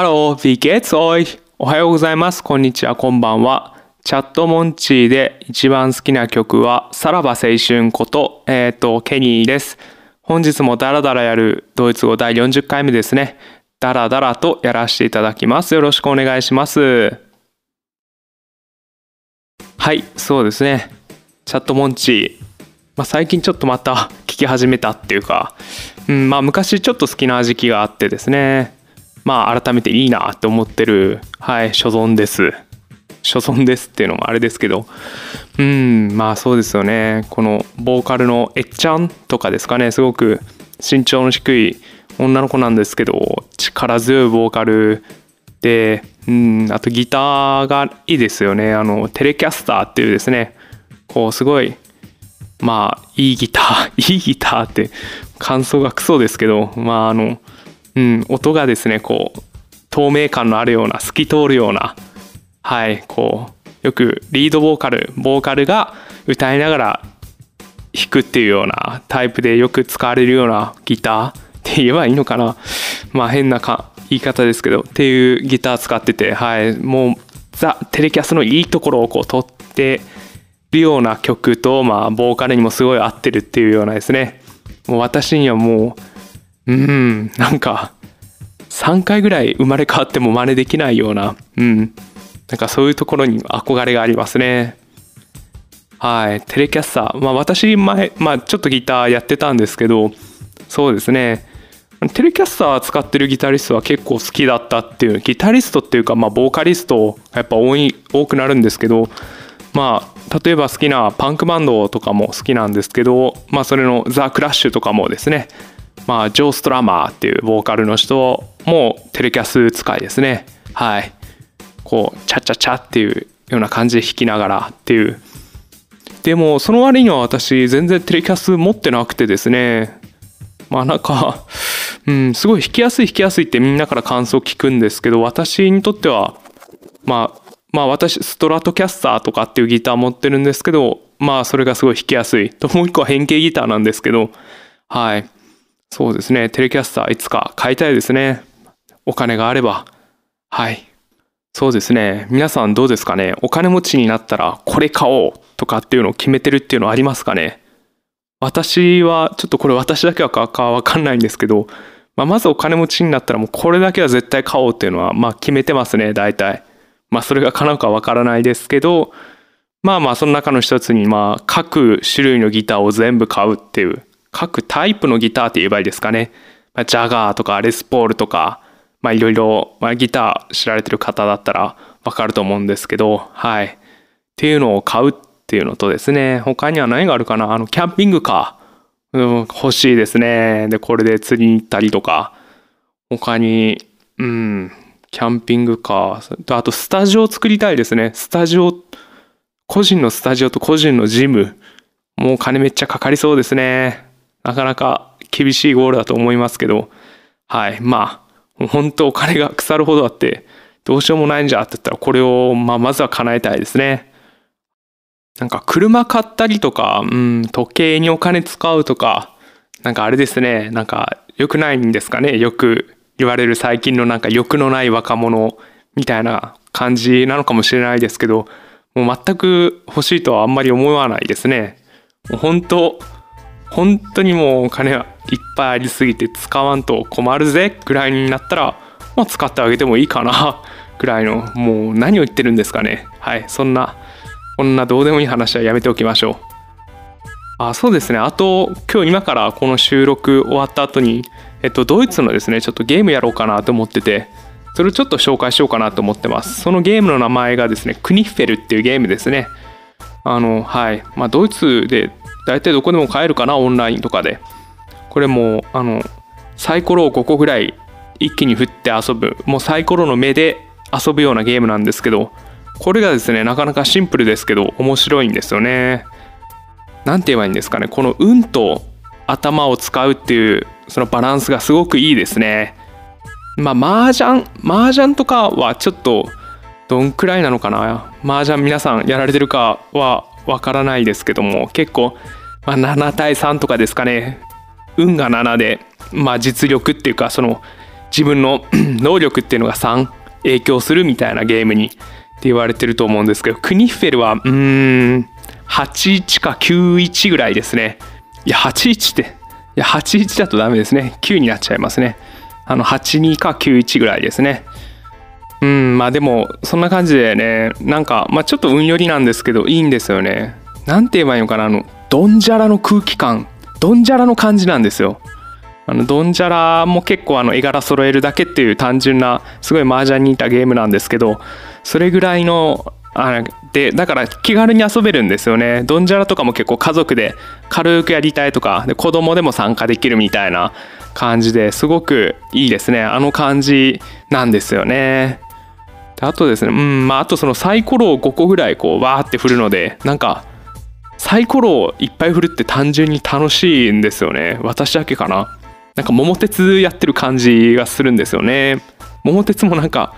Hallo、wie geht's euch? おはようございます。こんにちは、こんばんは。チャットモンチーで一番好きな曲は、さらば青春こと、えっ、ー、と、ケニーです。本日もダラダラやるドイツ語第40回目ですね。ダラダラとやらせていただきます。よろしくお願いします。はい、そうですね。チャットモンチー。まあ、最近ちょっとまた聞き始めたっていうか、うん、まあ昔ちょっと好きな時期があってですね。まあ改めていいなって思ってる、はい、所存です。所存ですっていうのもあれですけど、うん、まあそうですよね。このボーカルのえっちゃんとかですかね、すごく身長の低い女の子なんですけど、力強いボーカルで、うん、あとギターがいいですよね。あの、テレキャスターっていうですね、こうすごい、まあいいギター、いいギターって感想がクソですけど、まああの、うん、音がですねこう透明感のあるような透き通るようなはいこうよくリードボーカルボーカルが歌いながら弾くっていうようなタイプでよく使われるようなギターって言えばいいのかな。まあ変なか言い方ですけどっていうギター使っててはいもうザ・テレキャスのいいところをこう取ってるような曲とまあボーカルにもすごい合ってるっていうようなですね。もう私にはもううん。なんか3回ぐらい生まれ変わっても真似できないような。うん。なんかそういうところに憧れがありますね。はい。テレキャスター。まあ私前まあちょっとギターやってたんですけどそうですね。テレキャスター使ってるギタリストは結構好きだったっていう。ギタリストっていうかまあボーカリストやっぱ多い多くなるんですけどまあ例えば好きなパンクバンドとかも好きなんですけどまあそれのザ・クラッシュとかもですね。まあ、ジョー・ストラマーっていうボーカルの人もテレキャス使いですね。はい。こう、チャチャチャっていうような感じで弾きながらっていう。でも、その割には私、全然テレキャス持ってなくてですね。まあなんか、うん、すごい弾きやすい弾きやすいってみんなから感想聞くんですけど、私にとっては、まあ、まあ私、ストラトキャスターとかっていうギター持ってるんですけど、まあそれがすごい弾きやすい。と、もう一個は変形ギターなんですけど、はい。そうですね。テレキャスターいつか買いたいですね。お金があれば。はい。そうですね。皆さんどうですかね。お金持ちになったらこれ買おうとかっていうのを決めてるっていうのはありますかね。私は、ちょっとこれ私だけはかわかんないんですけど、まあ、まずお金持ちになったらもうこれだけは絶対買おうっていうのは、まあ決めてますね、大体。まあそれが叶うかわからないですけど、まあまあその中の一つに、まあ各種類のギターを全部買うっていう各タイプのギターって言えばいいですかね。まあ、ジャガーとかレスポールとか、まあいろいろ、まあ、ギター知られてる方だったらわかると思うんですけど、はい。っていうのを買うっていうのとですね、他には何があるかな？あの、キャンピングカー、うん、欲しいですね。で、これで釣りに行ったりとか、他に、うん、キャンピングカー、あとスタジオを作りたいですね。スタジオ、個人のスタジオと個人のジム、もう金めっちゃかかりそうですね。なかなか厳しいゴールだと思いますけど、はい、まあ、本当お金が腐るほどあって、どうしようもないんじゃって言ったら、これを、まあ、まずは叶えたいですね。なんか車買ったりとか、うん、時計にお金使うとか、なんかあれですね、なんか良くないんですかね、よく言われる最近のなんか欲のない若者みたいな感じなのかもしれないですけど、もう全く欲しいとはあんまり思わないですね。もう本当本当にもうお金はいっぱいありすぎて使わんと困るぜぐらいになったら、まあ、使ってあげてもいいかなぐらいのもう何を言ってるんですかね。はいそんなこんなどうでもいい話はやめておきましょう。あそうですね。あと今日今からこの収録終わった後にえっとドイツのですねちょっとゲームやろうかなと思っててそれをちょっと紹介しようかなと思ってます。そのゲームの名前がですねクニッフェルっていうゲームですね。あのはい。まあドイツで大体どこでも買えるかなオンラインとかで。これもあのサイコロを5個ぐらい一気に振って遊ぶ。もうサイコロの目で遊ぶようなゲームなんですけどこれがですねなかなかシンプルですけど面白いんですよね。何て言えばいいんですかねこの運と頭を使うっていうそのバランスがすごくいいですね。まあ麻雀麻雀とかはちょっとどんくらいなのかな。麻雀皆さんやられてるかはわからないですけども結構、まあ、7対3とかですかね。運が7で、まあ、実力っていうかその自分の 能力っていうのが3影響するみたいなゲームにって言われてると思うんですけどクニッフェルはうーん81か91ぐらいですね。いや81っていや81だとダメですね。9になっちゃいますね。あの82か91ぐらいですね。うんまあでもそんな感じでね。なんかまあちょっと運よりなんですけどいいんですよね。なんて言えばいいのかな？あのドンジャラの空気感。ドンジャラの感じなんですよ。あのドンジャラも結構あの絵柄揃えるだけっていう単純なすごい麻雀に似たゲームなんですけどそれぐらいのあでだから気軽に遊べるんですよね。ドンジャラとかも結構家族で軽くやりたいとかで子供でも参加できるみたいな感じですごくいいですね。あの感じなんですよね。あとですねうんまああとそのサイコロを5個ぐらいこうわーって振るのでなんかサイコロをいっぱい振るって単純に楽しいんですよね。私だけかな。なんか桃鉄やってる感じがするんですよね。桃鉄もなんか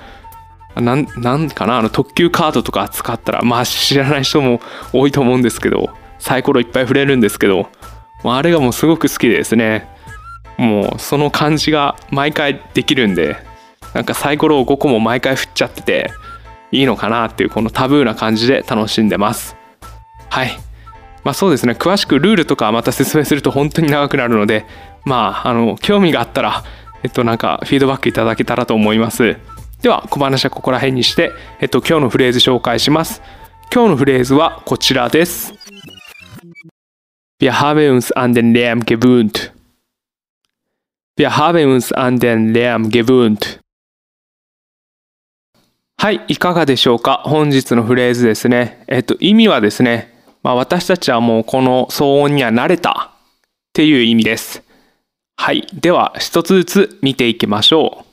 なんなんかなあの特急カードとか使ったらまあ知らない人も多いと思うんですけどサイコロいっぱい振れるんですけどあれがもうすごく好きですね。もうその感じが毎回できるんで。なんかサイコロを5個も毎回振っちゃってていいのかなっていうこのタブーな感じで楽しんでます。はい。まあそうですね。詳しくルールとかまた説明すると本当に長くなるのでまああの興味があったらえっとなんかフィードバックいただけたらと思います。では小話はここら辺にして、えっと、今日のフレーズ紹介します。今日のフレーズはこちらです。Wir haben uns an den Lärm gewöhnt. Wir haben uns an den Lärm gewöhnt. はい、いかがでしょうか？本日のフレーズですね。えっと、意味はですね、まあ、私たちはもうこの騒音には慣れたっていう意味です。はい、では一つずつ見ていきましょう。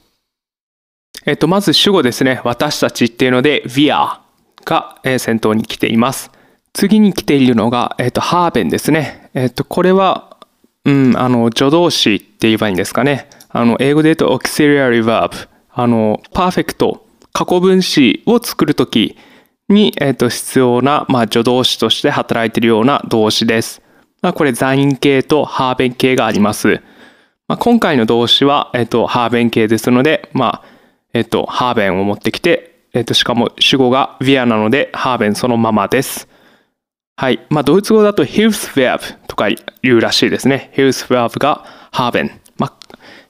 えっと、まず主語ですね。私たちっていうので、wir が、先頭に来ています。次に来ているのが、えっと、ハーベンですね。えっと、これは、うん、あの、助動詞って言えばいいんですかね。あの、英語で言うと auxiliary verb。あの、パーフェクト過去分詞を作るときに、えー、と必要な、まあ、助動詞として働いているような動詞です。まあ、これ、ザイン形とハーベン形があります。まあ、今回の動詞は、えー、とハーベン形ですので、まあえー、とハーベンを持ってきて、えー、としかも主語が wir なので、ハーベンそのままです。はい。まあ、ドイツ語だと Hilfsverb とか言うらしいですね。Hilfsverb がハーベン。まあ、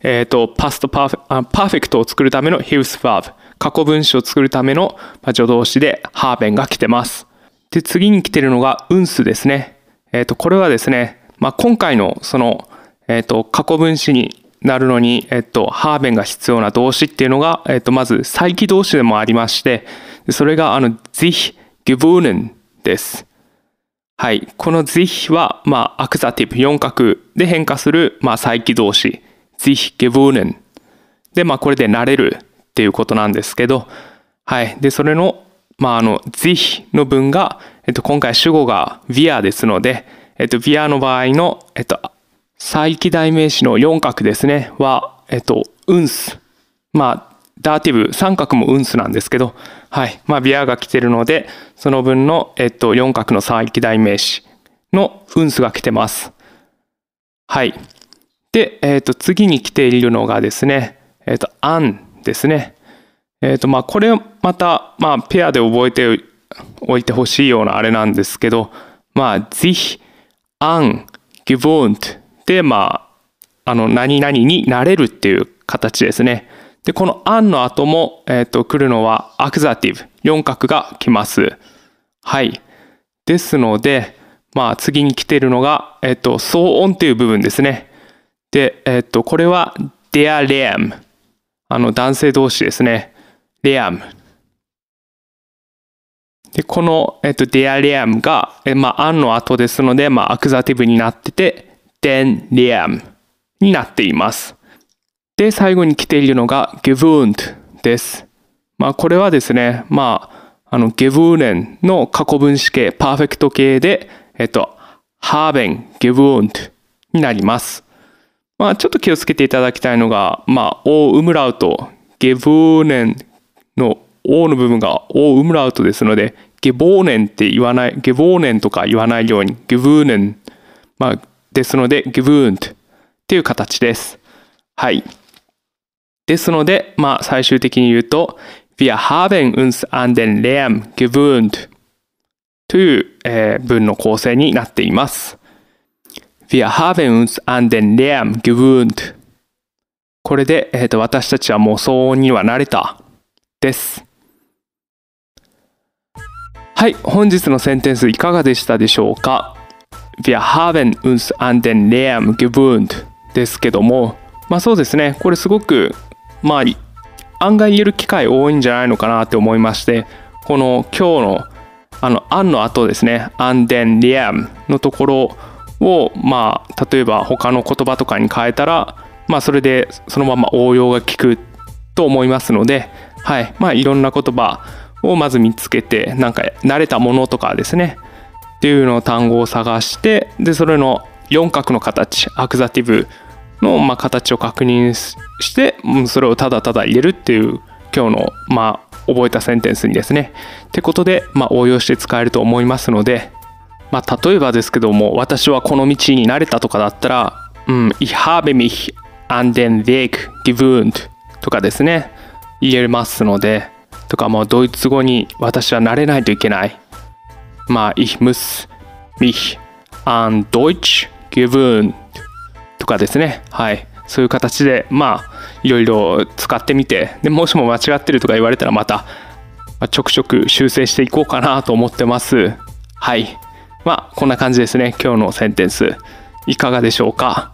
えっ、ー、と、パストパーフェクトを作るための Hilfsverb。過去分詞を作るための助動詞でハーベンが来てます。で、次に来てるのが運数ですね。えっ、ー、と、これはですね、まあ、今回のその、えっ、ー、と、過去分詞になるのに、えっ、ー、と、ハーベンが必要な動詞っていうのが、えっ、と、まず、再起動詞でもありまして、それが、あの、sich gewonen です。はい。この sich は、まあ、アクザティブ、4角で変化する、まあ、再起動詞。sich gewonen。で、まあ、これで慣れるっていうことなんですけど、はい。で、それの、まあ、あの、ぜひの文が、えっと、今回主語が via ですので、えっと、via の場合の、えっと、再起代名詞の4角ですね、は、えっと、運数。まあ、ダーティブ、三角も運数なんですけど、はい。まあ、via が来てるので、その分の、えっと、4角の再起代名詞の運数が来てます。はい。で、えっと、次に来ているのがですね、えっと、an ですね。えっ、ー、と、まあ、これまた、まあ、ペアで覚えておいてほしいようなあれなんですけど、まあ、sich, an, gewohnt で、まあ、あの、何々になれるっていう形ですね。で、この an の後も、えっ、ー、と、来るのは accusative、4角が来ます。はい。ですので、まあ、次に来ているのが、えっ、ー、と、騒音という部分ですね。で、えっ、と、これは der Lärm あの男性同士ですね。レアム。で、この、えっと、デアレアムが、えまあ、アンの後ですので、まあ、アクザティブになってて、デンレアムになっています。で、最後に来ているのが、ゲブーントです。まあ、これはですね、まあ、あの、ゲブーネンの過去分詞形、パーフェクト形で、えっと、ハーベン、ゲブーントになります。まあ、ちょっと気をつけていただきたいのが、まあ、オウムラウト、ゲブーネンの O の部分がオウムラウトですので、ゲボーネンって言わない、ゲボーネンとか言わないように、ゲブーネン、まあ、ですので、ゲブーンっていう形です。はい。ですので、まあ最終的に言うと、Wir haben uns an den Lärm gewöhnt という、えー、文の構成になっています。Wir haben uns an den Lärm gewöhnt. これで、えーと、私たちはもう騒音には慣れた。です。はい、本日のセンテンスいかがでしたでしょうか？Wir haben uns an den Lärm gewöhnt ですけども、まあそうですね、これすごく、まあ、案外言える機会多いんじゃないのかなって思いまして、この今日のあの、an の後ですね、an den Lärm のところを、まあ、例えば他の言葉とかに変えたら、まあそれでそのまま応用が効くと思いますので、はい、まあいろんな言葉をまず見つけて、なんか慣れたものとかですね、っていうのを単語を探してでそれの4角の形アクザティブの、まあ、形を確認してそれをただただ入れるっていう今日の、まあ、覚えたセンテンスにですね。ってことで、まあ、応用して使えると思いますので、まあ、例えばですけども私はこの道に慣れたとかだったら「うん、Ich habe mich an den Weg gewöhnt」とかですね言えますのでとかもうドイツ語に私は慣れないといけないまあ、ich muss mich an Deutsch gewöhnen とかですね。はい。そういう形で、まあ、いろいろ使ってみて、でもしも間違ってるとか言われたらまた、まあ、ちょくちょく修正していこうかなと思ってます。はい。まあ、こんな感じですね。今日のセンテンス。いかがでしょうか？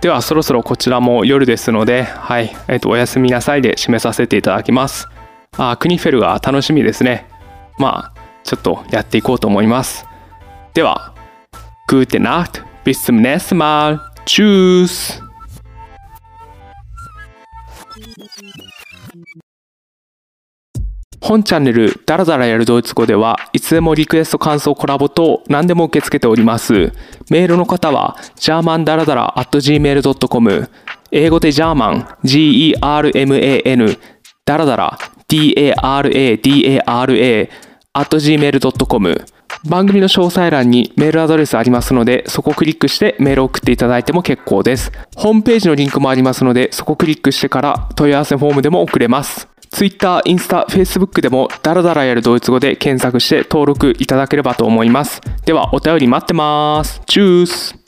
では、そろそろこちらも夜ですので、はい。えっ、と、おやすみなさいで締めさせていただきます。あ、クニフェルが楽しみですね。まあ、ちょっとやっていこうと思います。では、Gute Nacht, bis zum nächsten Mal. Tschüss! 本チャンネルダラダラやるドイツ語ではいつでもリクエスト感想コラボ等何でも受け付けております。メールの方は germandarada.gmail.com 英語でジャーマン G-E-R-M-A-N ダラダラ D-A-R-A-D-A-R-A at gmail.com 番組の詳細欄にメールアドレスありますので、そこをクリックしてメールを送っていただいても結構です。ホームページのリンクもありますので、そこをクリックしてから問い合わせフォームでも送れます。Twitter、インスタ、フェイスブックでもダラダラやるドイツ語で検索して登録いただければと思います。では、お便り待ってます。チュース